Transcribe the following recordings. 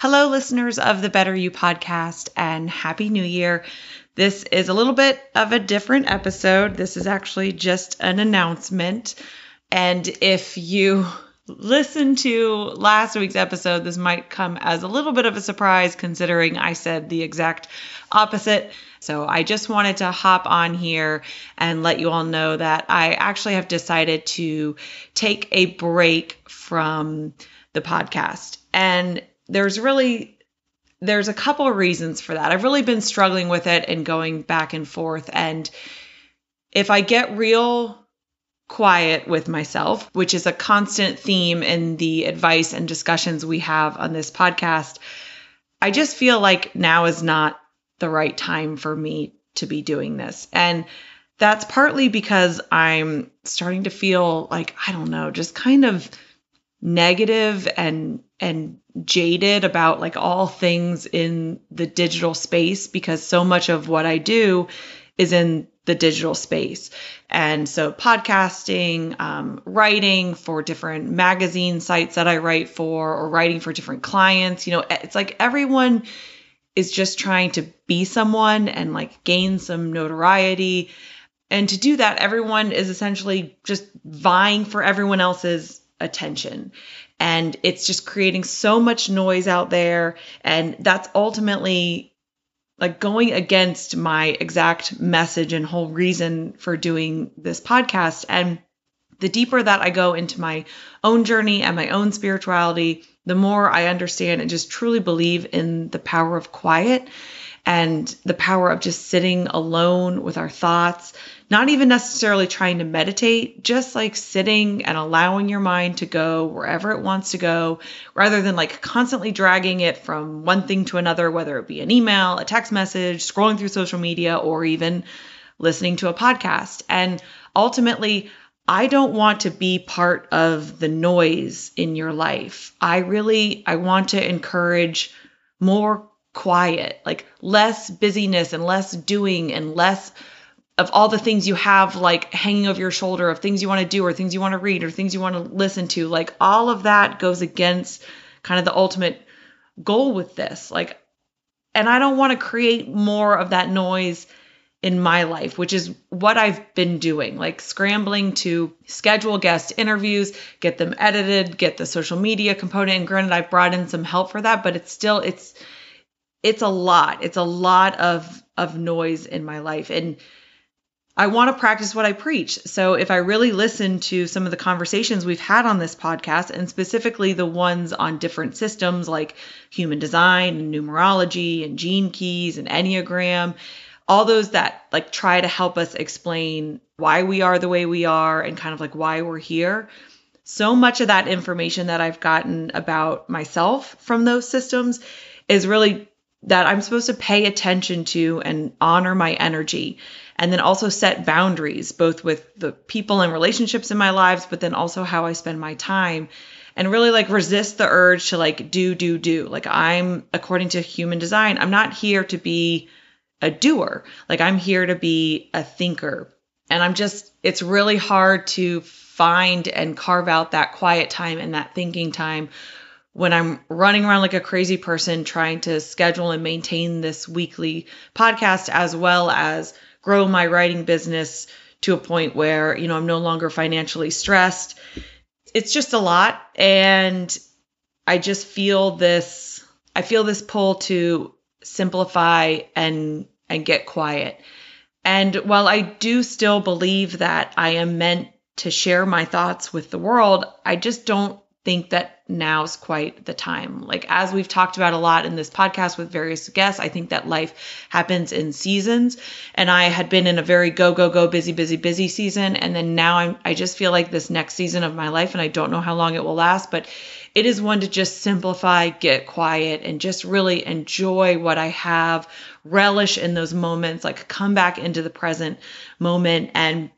Hello, listeners of the Better You podcast, and Happy New Year. This is a little bit of a different episode. This is actually just an announcement. And if you listen to last week's episode, this might come as a little bit of a surprise considering I said the exact opposite. So I just wanted to hop on here and let you all know that I actually have decided to take a break from the podcast. And there's really there's a couple of reasons for that. I've really been struggling with it and going back and forth and if I get real quiet with myself, which is a constant theme in the advice and discussions we have on this podcast, I just feel like now is not the right time for me to be doing this. And that's partly because I'm starting to feel like, I don't know, just kind of negative and and jaded about like all things in the digital space because so much of what I do is in the digital space. And so, podcasting, um, writing for different magazine sites that I write for, or writing for different clients, you know, it's like everyone is just trying to be someone and like gain some notoriety. And to do that, everyone is essentially just vying for everyone else's attention. And it's just creating so much noise out there. And that's ultimately like going against my exact message and whole reason for doing this podcast. And the deeper that I go into my own journey and my own spirituality, the more I understand and just truly believe in the power of quiet and the power of just sitting alone with our thoughts, not even necessarily trying to meditate, just like sitting and allowing your mind to go wherever it wants to go, rather than like constantly dragging it from one thing to another, whether it be an email, a text message, scrolling through social media, or even listening to a podcast. And ultimately, I don't want to be part of the noise in your life. I really I want to encourage more quiet, like less busyness and less doing and less of all the things you have like hanging over your shoulder of things you want to do or things you want to read or things you want to listen to. Like all of that goes against kind of the ultimate goal with this. Like and I don't want to create more of that noise in my life, which is what I've been doing, like scrambling to schedule guest interviews, get them edited, get the social media component. And granted, I've brought in some help for that, but it's still it's it's a lot. It's a lot of of noise in my life. And I want to practice what I preach. So if I really listen to some of the conversations we've had on this podcast, and specifically the ones on different systems like human design and numerology and gene keys and Enneagram, all those that like try to help us explain why we are the way we are and kind of like why we're here. So much of that information that I've gotten about myself from those systems is really that I'm supposed to pay attention to and honor my energy and then also set boundaries both with the people and relationships in my lives but then also how I spend my time and really like resist the urge to like do do do. Like I'm according to human design I'm not here to be a doer. Like I'm here to be a thinker. And I'm just it's really hard to find and carve out that quiet time and that thinking time when I'm running around like a crazy person trying to schedule and maintain this weekly podcast as well as grow my writing business to a point where, you know, I'm no longer financially stressed. It's just a lot and I just feel this I feel this pull to simplify and and get quiet. And while I do still believe that I am meant to share my thoughts with the world, I just don't think that now's quite the time. Like, as we've talked about a lot in this podcast with various guests, I think that life happens in seasons. And I had been in a very go, go, go, busy, busy, busy season. And then now I'm, I just feel like this next season of my life, and I don't know how long it will last, but it is one to just simplify, get quiet, and just really enjoy what I have, relish in those moments, like come back into the present moment and,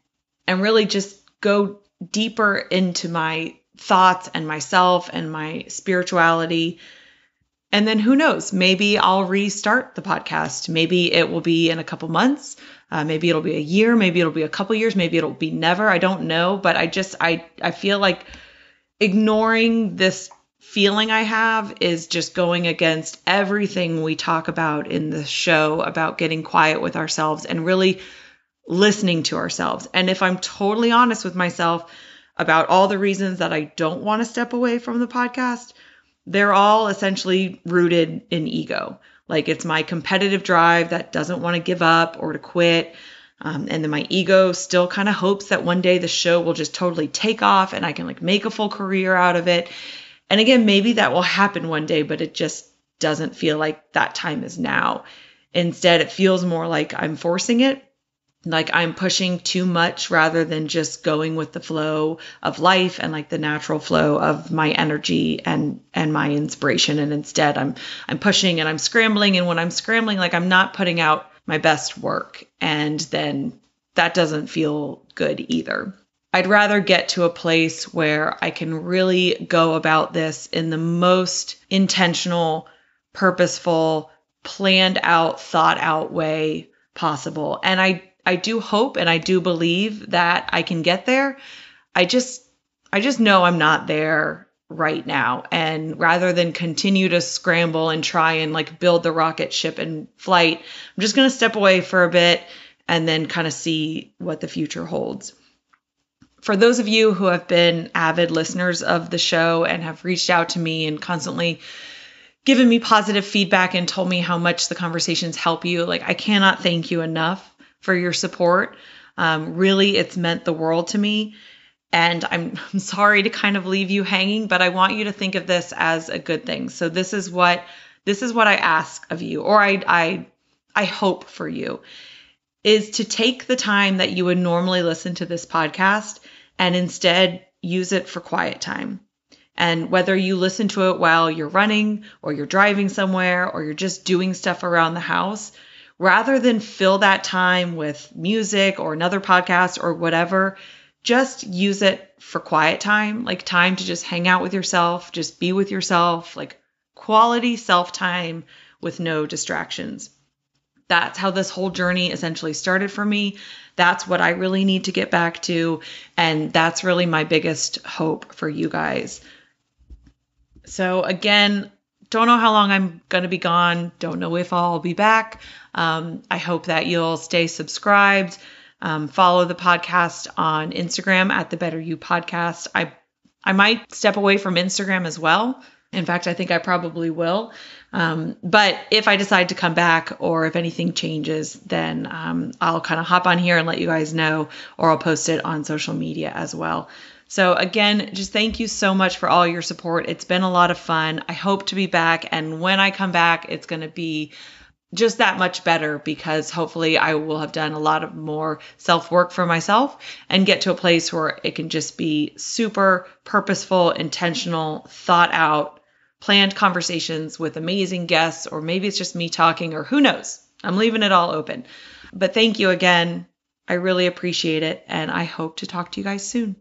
and really just go deeper into my thoughts and myself and my spirituality. And then who knows? Maybe I'll restart the podcast. Maybe it will be in a couple months. Uh, maybe it'll be a year. Maybe it'll be a couple years. Maybe it'll be never. I don't know. But I just I I feel like ignoring this feeling I have is just going against everything we talk about in the show about getting quiet with ourselves and really listening to ourselves. And if I'm totally honest with myself about all the reasons that I don't want to step away from the podcast, they're all essentially rooted in ego. Like it's my competitive drive that doesn't want to give up or to quit. Um, and then my ego still kind of hopes that one day the show will just totally take off and I can like make a full career out of it. And again, maybe that will happen one day, but it just doesn't feel like that time is now. Instead, it feels more like I'm forcing it, like I'm pushing too much rather than just going with the flow of life and like the natural flow of my energy and and my inspiration and instead I'm I'm pushing and I'm scrambling and when I'm scrambling like I'm not putting out my best work and then that doesn't feel good either. I'd rather get to a place where I can really go about this in the most intentional, purposeful, planned out, thought out way possible. And I I do hope and I do believe that I can get there. I just I just know I'm not there right now and rather than continue to scramble and try and like build the rocket ship in flight, I'm just going to step away for a bit and then kind of see what the future holds for those of you who have been avid listeners of the show and have reached out to me and constantly given me positive feedback and told me how much the conversations help you, like I cannot thank you enough for your support. Um, really, it's meant the world to me. And I'm, I'm sorry to kind of leave you hanging, but I want you to think of this as a good thing. So this is what this is what I ask of you, or I I I hope for you, is to take the time that you would normally listen to this podcast and instead use it for quiet time. And whether you listen to it while you're running or you're driving somewhere or you're just doing stuff around the house, rather than fill that time with music or another podcast or whatever, just use it for quiet time, like time to just hang out with yourself, just be with yourself, like quality self time with no distractions. That's how this whole journey essentially started for me. That's what I really need to get back to. And that's really my biggest hope for you guys. So, again, don't know how long I'm going to be gone. Don't know if I'll be back. Um, I hope that you'll stay subscribed. Um, follow the podcast on Instagram at the Better You Podcast. I I might step away from Instagram as well. In fact, I think I probably will. Um, but if I decide to come back or if anything changes, then um, I'll kind of hop on here and let you guys know, or I'll post it on social media as well. So, again, just thank you so much for all your support. It's been a lot of fun. I hope to be back. And when I come back, it's going to be just that much better because hopefully I will have done a lot of more self work for myself and get to a place where it can just be super purposeful, intentional, thought out planned conversations with amazing guests, or maybe it's just me talking, or who knows. I'm leaving it all open. But thank you again. I really appreciate it, and I hope to talk to you guys soon.